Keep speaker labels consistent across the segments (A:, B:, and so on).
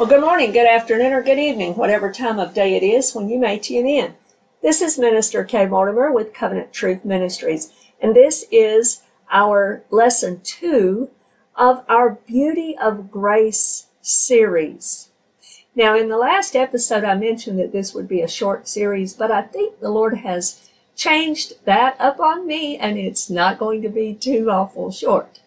A: Well, good morning, good afternoon, or good evening, whatever time of day it is when you may tune in. This is Minister Kay Mortimer with Covenant Truth Ministries, and this is our lesson two of our Beauty of Grace series. Now, in the last episode, I mentioned that this would be a short series, but I think the Lord has changed that up on me, and it's not going to be too awful short.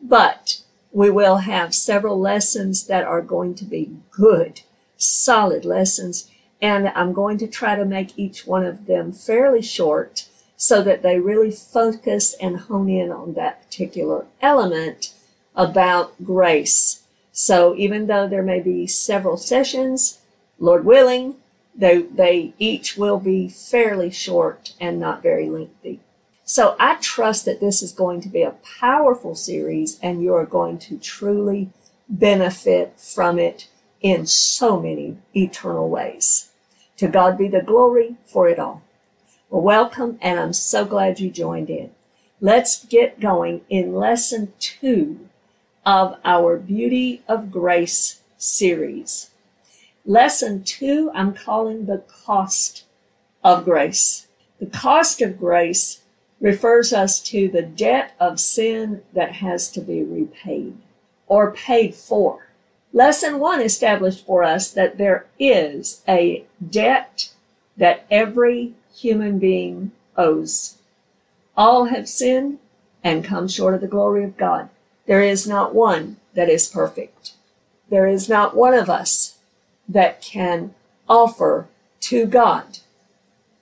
A: But we will have several lessons that are going to be good, solid lessons. And I'm going to try to make each one of them fairly short so that they really focus and hone in on that particular element about grace. So even though there may be several sessions, Lord willing, they, they each will be fairly short and not very lengthy. So I trust that this is going to be a powerful series and you're going to truly benefit from it in so many eternal ways. To God be the glory for it all. Well, welcome, and I'm so glad you joined in. Let's get going in lesson two of our Beauty of Grace series. Lesson two, I'm calling the cost of grace. The cost of grace refers us to the debt of sin that has to be repaid or paid for. Lesson one established for us that there is a debt that every human being owes. All have sinned and come short of the glory of God. There is not one that is perfect. There is not one of us that can offer to God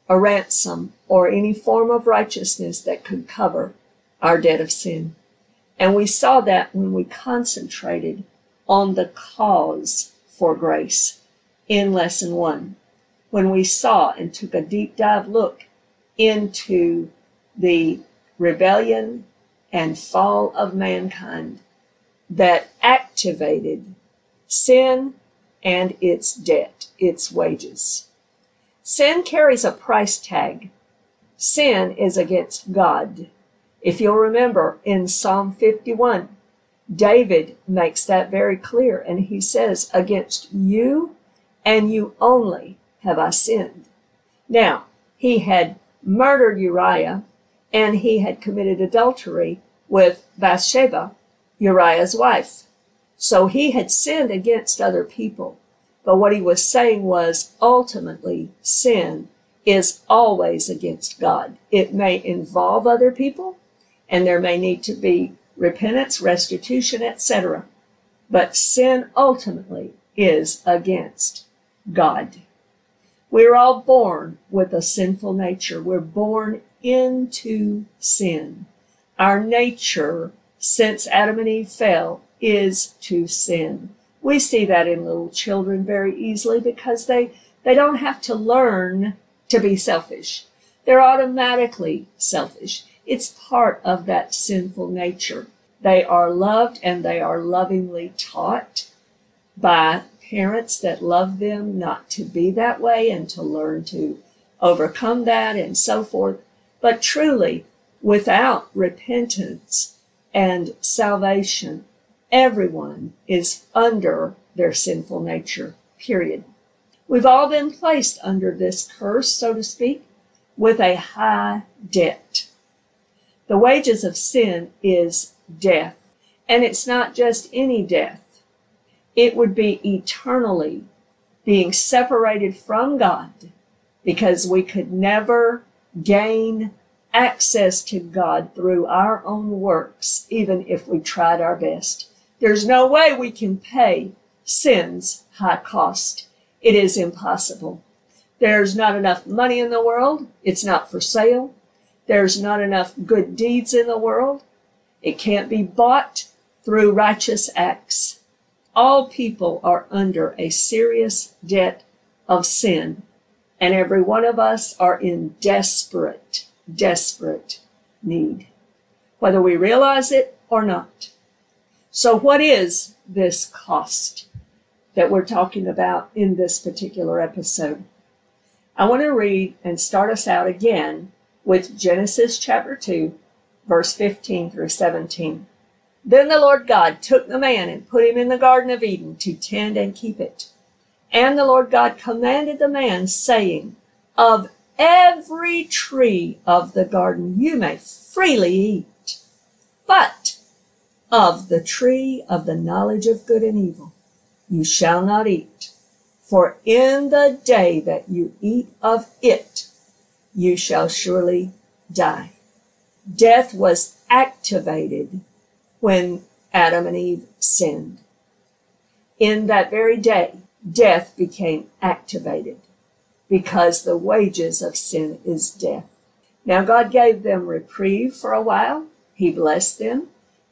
A: a ransom or any form of righteousness that could cover our debt of sin. And we saw that when we concentrated on the cause for grace in lesson one, when we saw and took a deep dive look into the rebellion and fall of mankind that activated sin and its debt, its wages. Sin carries a price tag. Sin is against God. If you'll remember in Psalm 51, David makes that very clear and he says, Against you and you only have I sinned. Now, he had murdered Uriah and he had committed adultery with Bathsheba, Uriah's wife. So he had sinned against other people. But what he was saying was ultimately sin is always against God. It may involve other people and there may need to be repentance, restitution, etc. But sin ultimately is against God. We're all born with a sinful nature. We're born into sin. Our nature, since Adam and Eve fell, is to sin. We see that in little children very easily because they, they don't have to learn to be selfish. They're automatically selfish. It's part of that sinful nature. They are loved and they are lovingly taught by parents that love them not to be that way and to learn to overcome that and so forth. But truly, without repentance and salvation, Everyone is under their sinful nature, period. We've all been placed under this curse, so to speak, with a high debt. The wages of sin is death. And it's not just any death. It would be eternally being separated from God because we could never gain access to God through our own works, even if we tried our best. There's no way we can pay sin's high cost. It is impossible. There's not enough money in the world. It's not for sale. There's not enough good deeds in the world. It can't be bought through righteous acts. All people are under a serious debt of sin, and every one of us are in desperate, desperate need, whether we realize it or not. So what is this cost that we're talking about in this particular episode? I want to read and start us out again with Genesis chapter 2, verse 15 through 17. Then the Lord God took the man and put him in the Garden of Eden to tend and keep it. And the Lord God commanded the man, saying, Of every tree of the garden you may freely eat, but of the tree of the knowledge of good and evil you shall not eat. For in the day that you eat of it, you shall surely die. Death was activated when Adam and Eve sinned. In that very day, death became activated because the wages of sin is death. Now, God gave them reprieve for a while. He blessed them.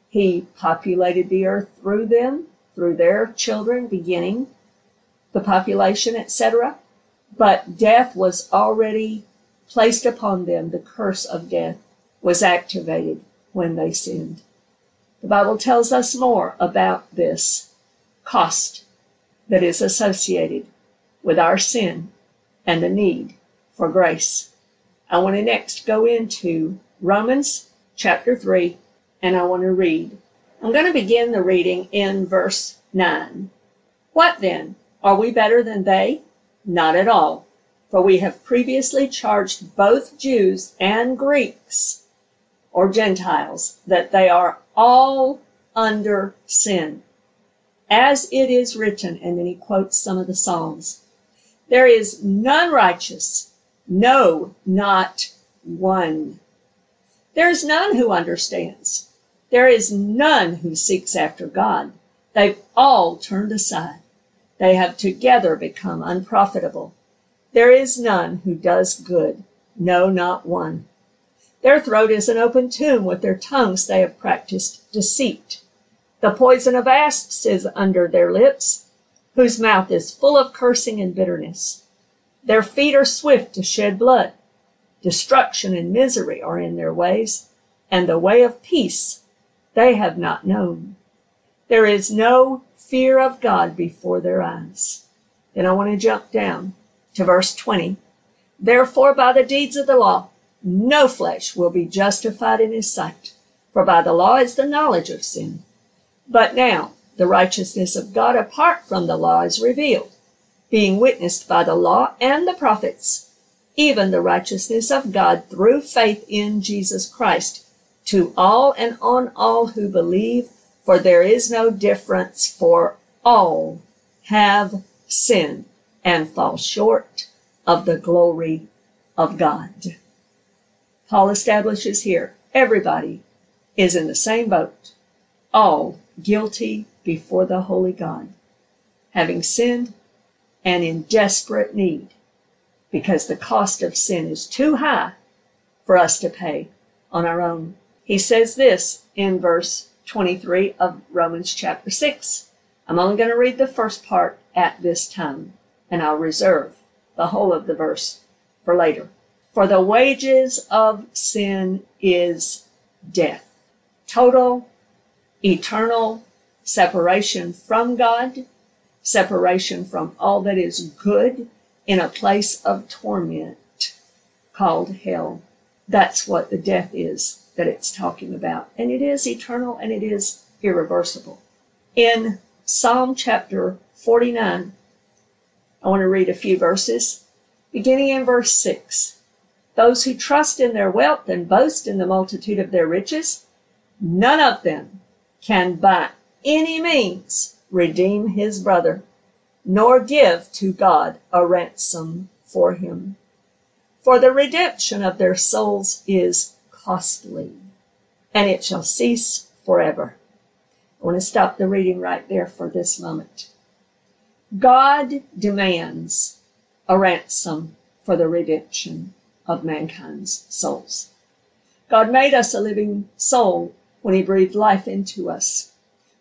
A: He populated the earth through them, through their children, beginning the population, etc. But death was already placed upon them. The curse of death was activated when they sinned. The Bible tells us more about this cost that is associated with our sin and the need for grace. I want to next go into Romans chapter 3 and I want to read. I'm going to begin the reading in verse 9. What then? Are we better than they? Not at all. For we have previously charged both Jews and Greeks or Gentiles that they are all under sin. As it is written, and then he quotes some of the Psalms there is none righteous, no, not one. There is none who understands. There is none who seeks after God. They've all turned aside. They have together become unprofitable. There is none who does good. No, not one. Their throat is an open tomb. With their tongues they have practiced deceit. The poison of asps is under their lips whose mouth is full of cursing and bitterness. Their feet are swift to shed blood. Destruction and misery are in their ways, and the way of peace they have not known. There is no fear of God before their eyes. Then I want to jump down to verse 20. Therefore, by the deeds of the law, no flesh will be justified in his sight, for by the law is the knowledge of sin. But now, the righteousness of God apart from the law is revealed, being witnessed by the law and the prophets, even the righteousness of God through faith in Jesus Christ, to all and on all who believe, for there is no difference, for all have sinned and fall short of the glory of God. Paul establishes here everybody is in the same boat, all guilty before the holy God, having sinned and in desperate need, because the cost of sin is too high for us to pay on our own. He says this in verse 23 of Romans chapter 6. I'm only going to read the first part at this time, and I'll reserve the whole of the verse for later. For the wages of sin is death. Total, eternal separation from God, separation from all that is good in a place of torment called hell. That's what the death is that it's talking about. And it is eternal and it is irreversible. In Psalm chapter 49, I want to read a few verses, beginning in verse 6. Those who trust in their wealth and boast in the multitude of their riches, none of them can by any means redeem his brother, nor give to God a ransom for him. For the redemption of their souls is costly, and it shall cease forever. I want to stop the reading right there for this moment. God demands a ransom for the redemption of mankind's souls. God made us a living soul when he breathed life into us.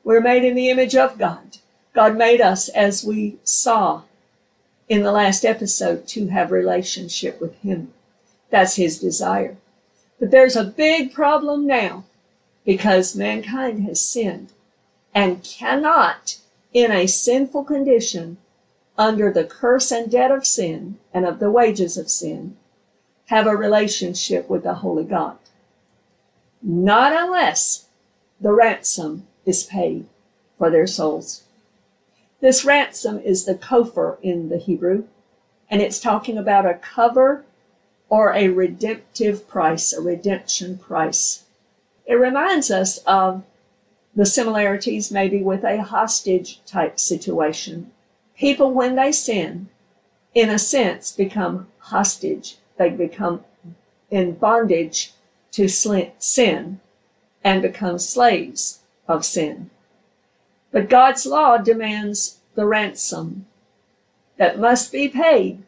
A: We're made in the image of God. God made us, as we saw in the last episode, to have relationship with Him. That's His desire. But there's a big problem now because mankind has sinned and cannot, in a sinful condition, under the curse and debt of sin and of the wages of sin, have a relationship with the Holy God. Not unless the ransom is paid for their souls. This ransom is the kopher in the Hebrew, and it's talking about a cover or a redemptive price, a redemption price. It reminds us of the similarities maybe with a hostage type situation. People, when they sin, in a sense, become hostage. They become in bondage to sin and become slaves of sin. But God's law demands the ransom that must be paid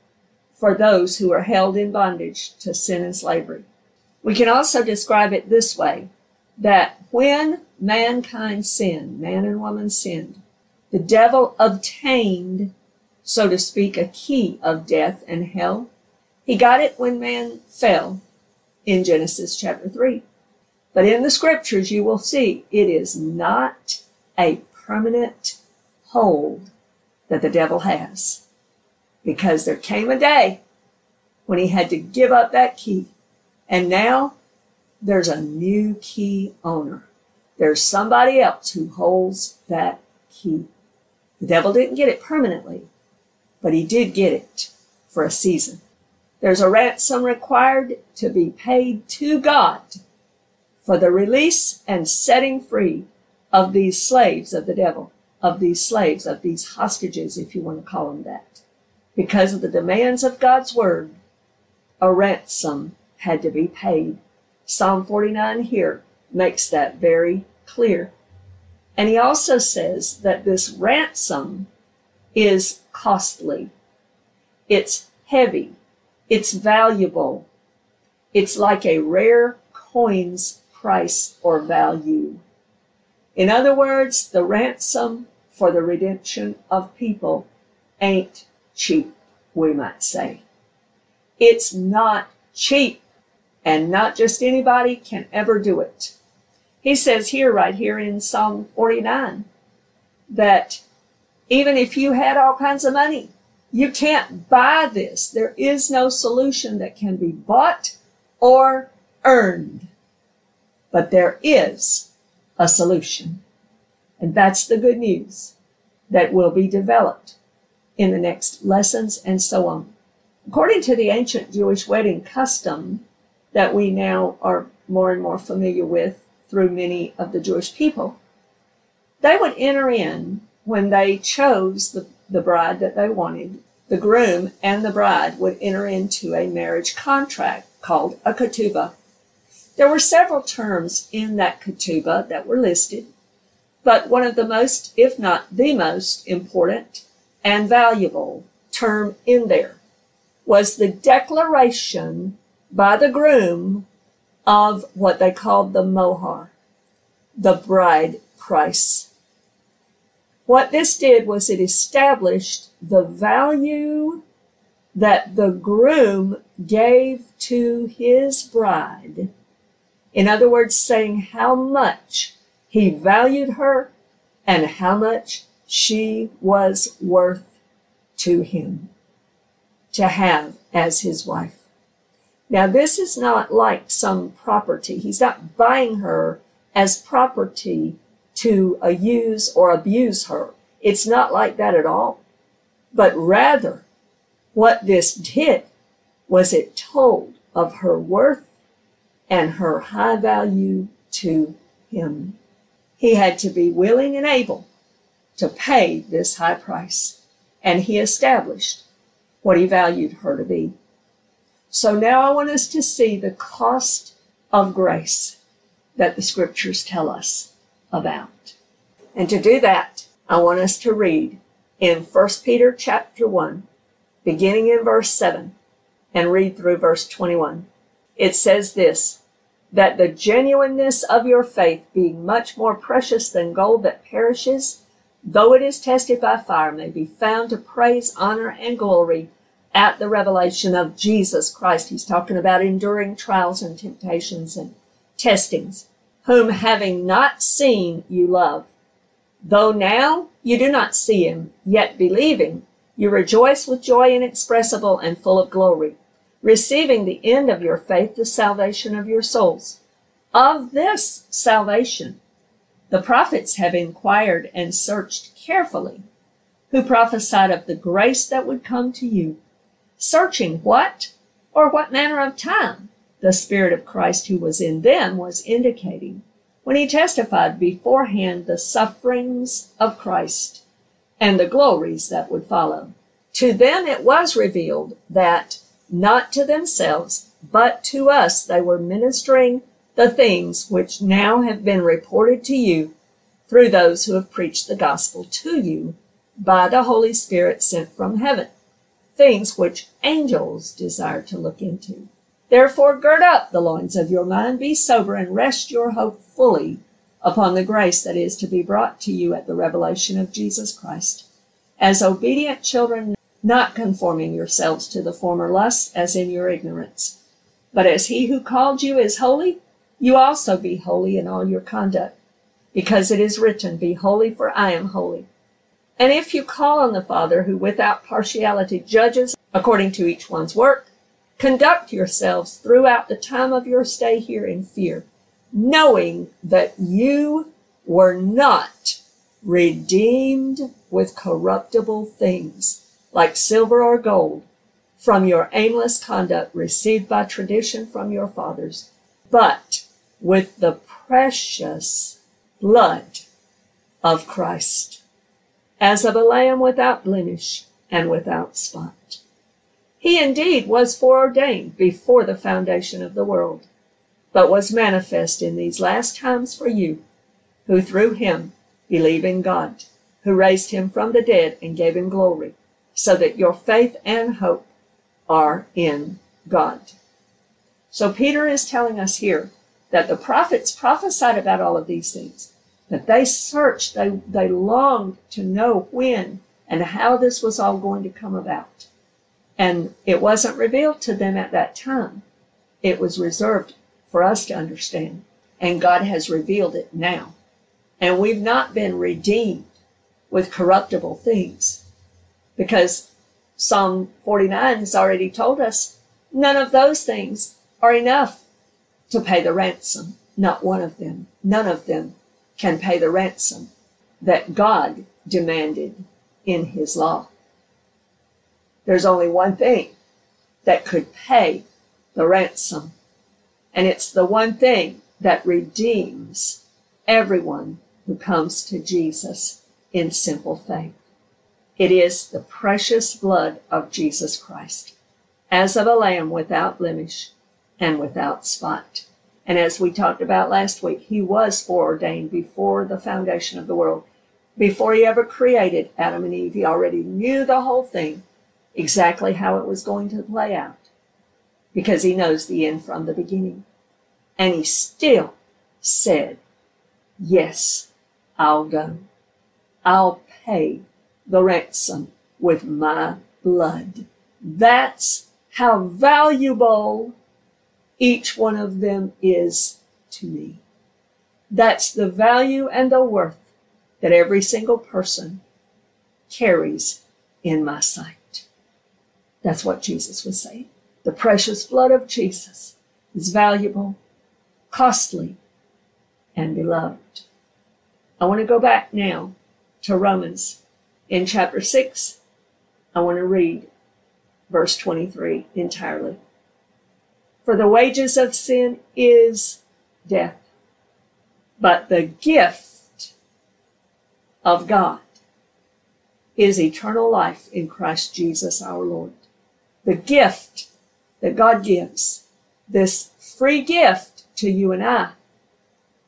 A: for those who are held in bondage to sin and slavery. We can also describe it this way that when mankind sinned, man and woman sinned, the devil obtained, so to speak, a key of death and hell. He got it when man fell in Genesis chapter 3. But in the scriptures, you will see it is not a permanent hold that the devil has. Because there came a day when he had to give up that key. And now there's a new key owner. There's somebody else who holds that key. The devil didn't get it permanently, but he did get it for a season. There's a ransom required to be paid to God for the release and setting free of these slaves of the devil, of these slaves, of these hostages, if you want to call them that. Because of the demands of God's word, a ransom had to be paid Psalm 49 here makes that very clear. And he also says that this ransom is costly. It's heavy. It's valuable. It's like a rare coin's price or value. In other words, the ransom for the redemption of people ain't cheap, we might say. It's not cheap and not just anybody can ever do it. He says here, right here in Psalm 49, that even if you had all kinds of money, you can't buy this. There is no solution that can be bought or earned. But there is a solution. And that's the good news that will be developed in the next lessons and so on. According to the ancient Jewish wedding custom, that we now are more and more familiar with through many of the Jewish people. They would enter in when they chose the, the bride that they wanted. The groom and the bride would enter into a marriage contract called a ketubah. There were several terms in that ketubah that were listed, but one of the most, if not the most important and valuable term in there was the declaration by the groom of what they called the mohar, the bride price. What this did was it established the value that the groom gave to his bride. In other words, saying how much he valued her and how much she was worth to him to have as his wife. Now, this is not like some property. He's not buying her as property to uh, use or abuse her. It's not like that at all. But rather, what this did was it told of her worth and her high value to him. He had to be willing and able to pay this high price, and he established what he valued her to be. So now I want us to see the cost of grace that the scriptures tell us about. And to do that, I want us to read in 1 Peter chapter 1, beginning in verse 7, and read through verse 21. It says this, that the genuineness of your faith being much more precious than gold that perishes, though it is tested by fire, may be found to praise, honor, and glory at the revelation of Jesus Christ. He's talking about enduring trials and temptations and testings, whom having not seen you love. Though now you do not see him, yet believing, you rejoice with joy inexpressible and full of glory, receiving the end of your faith, the salvation of your souls. Of this salvation The prophets have inquired and searched carefully, who prophesied of the grace that would come to you, searching what or what manner of time the Spirit of Christ who was in them was indicating when he testified beforehand the sufferings of Christ and the glories that would follow. To them it was revealed that not to themselves, but to us they were ministering the things which now have been reported to you through those who have preached the gospel to you by the Holy Spirit sent from heaven, things which angels desire to look into. Therefore, gird up the loins of your mind, be sober, and rest your hope fully upon the grace that is to be brought to you at the revelation of Jesus Christ. As obedient children, not conforming yourselves to the former lusts as in your ignorance. But as he who called you is holy, you also be holy in all your conduct, because it is written, Be holy, for I am holy. And if you call on the Father, who without partiality judges according to each one's work, conduct yourselves throughout the time of your stay here in fear, knowing that you were not redeemed with corruptible things like silver or gold from your aimless conduct received by tradition from your fathers, but with the precious blood of Christ as of a lamb without blemish and without spot. He indeed was foreordained before the foundation of the world, but was manifest in these last times for you, who through him believe in God, who raised him from the dead and gave him glory, so that your faith and hope are in God. So Peter is telling us here that the prophets prophesied about all of these things that they searched, they, they longed to know when and how this was all going to come about. And it wasn't revealed to them at that time. It was reserved for us to understand. And God has revealed it now. And we've not been redeemed with corruptible things because Psalm 49 has already told us none of those things are enough to pay the ransom. Not one of them. None of them can pay the ransom that God demanded in his law. There's only one thing that could pay the ransom, and it's the one thing that redeems everyone who comes to Jesus in simple faith. It is the precious blood of Jesus Christ, as of a lamb without blemish and without spot. And as we talked about last week, he was foreordained before the foundation of the world. Before he ever created Adam and Eve, he already knew the whole thing, exactly how it was going to play out, because he knows the end from the beginning. And he still said, Yes, I'll go. I'll pay the ransom with my blood. That's how valuable each one of them is to me. That's the value and the worth that every single person carries in my sight. That's what Jesus was saying. The precious blood of Jesus is valuable, costly, and beloved. I want to go back now to Romans in chapter 6. I want to read verse 23 entirely. For the wages of sin is death. But the gift of God is eternal life in Christ Jesus our Lord. The gift that God gives, this free gift to you and I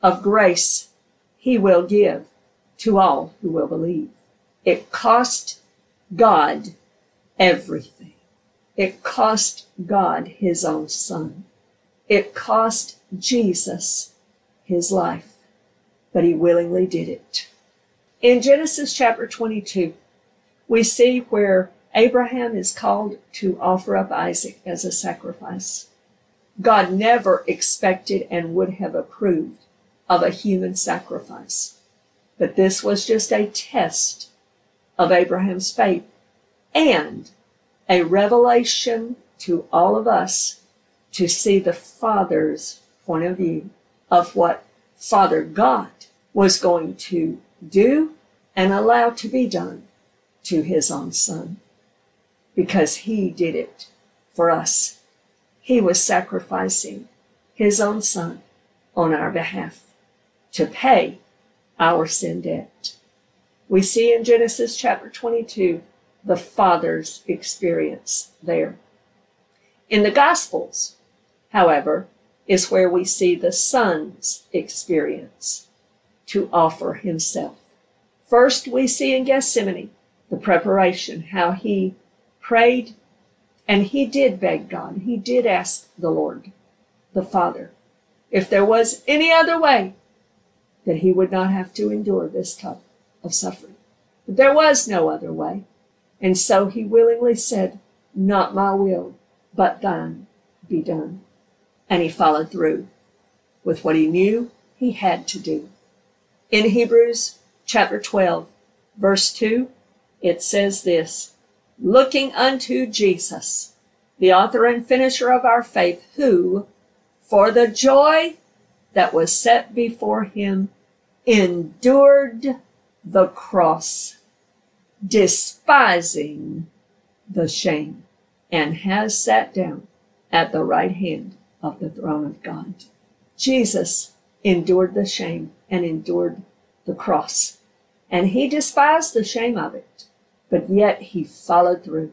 A: of grace, He will give to all who will believe. It cost God everything. It cost God his own son. It cost Jesus his life, but he willingly did it. In Genesis chapter 22, we see where Abraham is called to offer up Isaac as a sacrifice. God never expected and would have approved of a human sacrifice. But this was just a test of Abraham's faith and a revelation to all of us to see the Father's point of view of what Father God was going to do and allow to be done to his own son because he did it for us. He was sacrificing his own son on our behalf to pay our sin debt. We see in Genesis chapter 22 the Father's experience there. In the Gospels, however, is where we see the Son's experience to offer himself. First, we see in Gethsemane the preparation, how he prayed and he did beg God. He did ask the Lord, the Father, if there was any other way that he would not have to endure this cup of suffering. But there was no other way. And so he willingly said, Not my will, but thine be done. And he followed through with what he knew he had to do. In Hebrews chapter 12, verse 2, it says this Looking unto Jesus, the author and finisher of our faith, who, for the joy that was set before him, endured the cross, despising the shame, and has sat down at the right hand of the throne of God. Jesus endured the shame and endured the cross, and he despised the shame of it, but yet he followed through.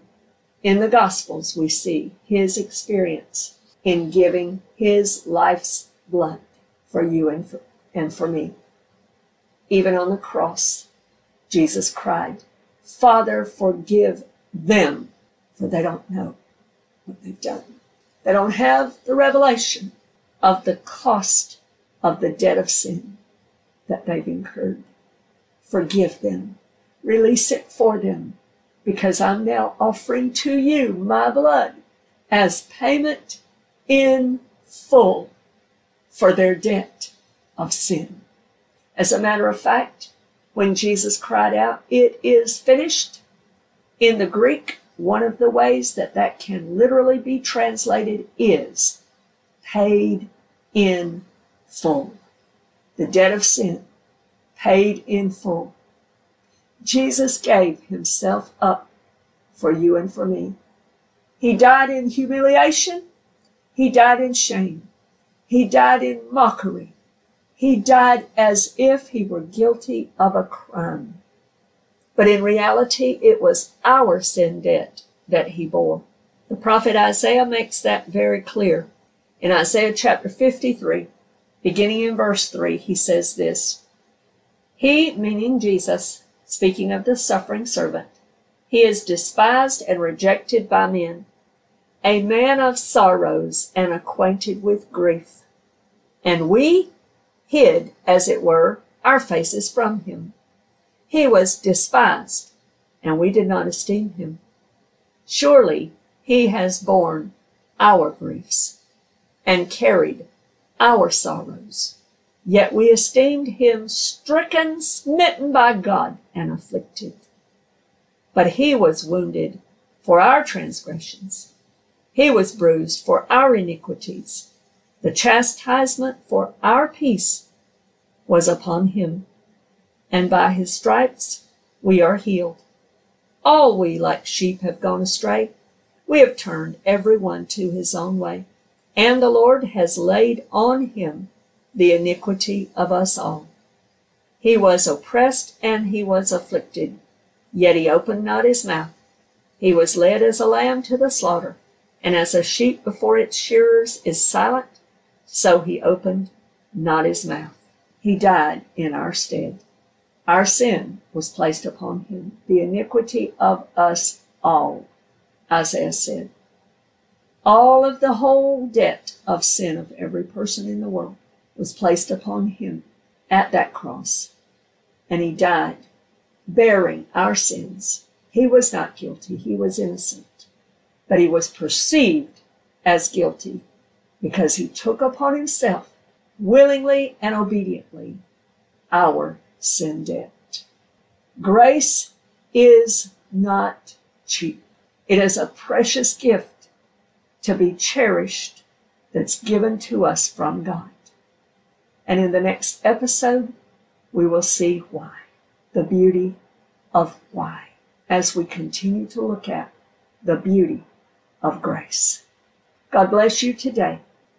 A: In the Gospels, we see his experience in giving his life's blood for you and for, and for me. Even on the cross, Jesus cried, Father, forgive them, for they don't know what they've done. They don't have the revelation of the cost of the debt of sin that they've incurred. Forgive them. Release it for them because I'm now offering to you my blood as payment in full for their debt of sin. As a matter of fact, when Jesus cried out, It is finished, in the Greek, one of the ways that that can literally be translated is paid in full. The debt of sin, paid in full. Jesus gave himself up for you and for me. He died in humiliation. He died in shame. He died in mockery. He died as if he were guilty of a crime. But in reality, it was our sin debt that he bore. The prophet Isaiah makes that very clear. In Isaiah chapter 53, beginning in verse 3, he says this He, meaning Jesus, speaking of the suffering servant, he is despised and rejected by men, a man of sorrows and acquainted with grief. And we hid, as it were, our faces from him. He was despised, and we did not esteem him. Surely he has borne our griefs and carried our sorrows. Yet we esteemed him stricken, smitten by God, and afflicted. But he was wounded for our transgressions. He was bruised for our iniquities. The chastisement for our peace was upon him, and by his stripes we are healed. All we like sheep have gone astray. We have turned every one to his own way, and the Lord has laid on him the iniquity of us all. He was oppressed and he was afflicted, yet he opened not his mouth. He was led as a lamb to the slaughter, and as a sheep before its shearers is silent, so he opened not his mouth. He died in our stead. Our sin was placed upon him, the iniquity of us all, Isaiah said. All of the whole debt of sin of every person in the world was placed upon him at that cross. And he died, bearing our sins. He was not guilty, he was innocent. But he was perceived as guilty because he took upon himself, willingly and obediently, our sin debt. Grace is not cheap. It is a precious gift to be cherished that's given to us from God. And in the next episode, we will see why. The beauty of why as we continue to look at the beauty of grace. God bless you today.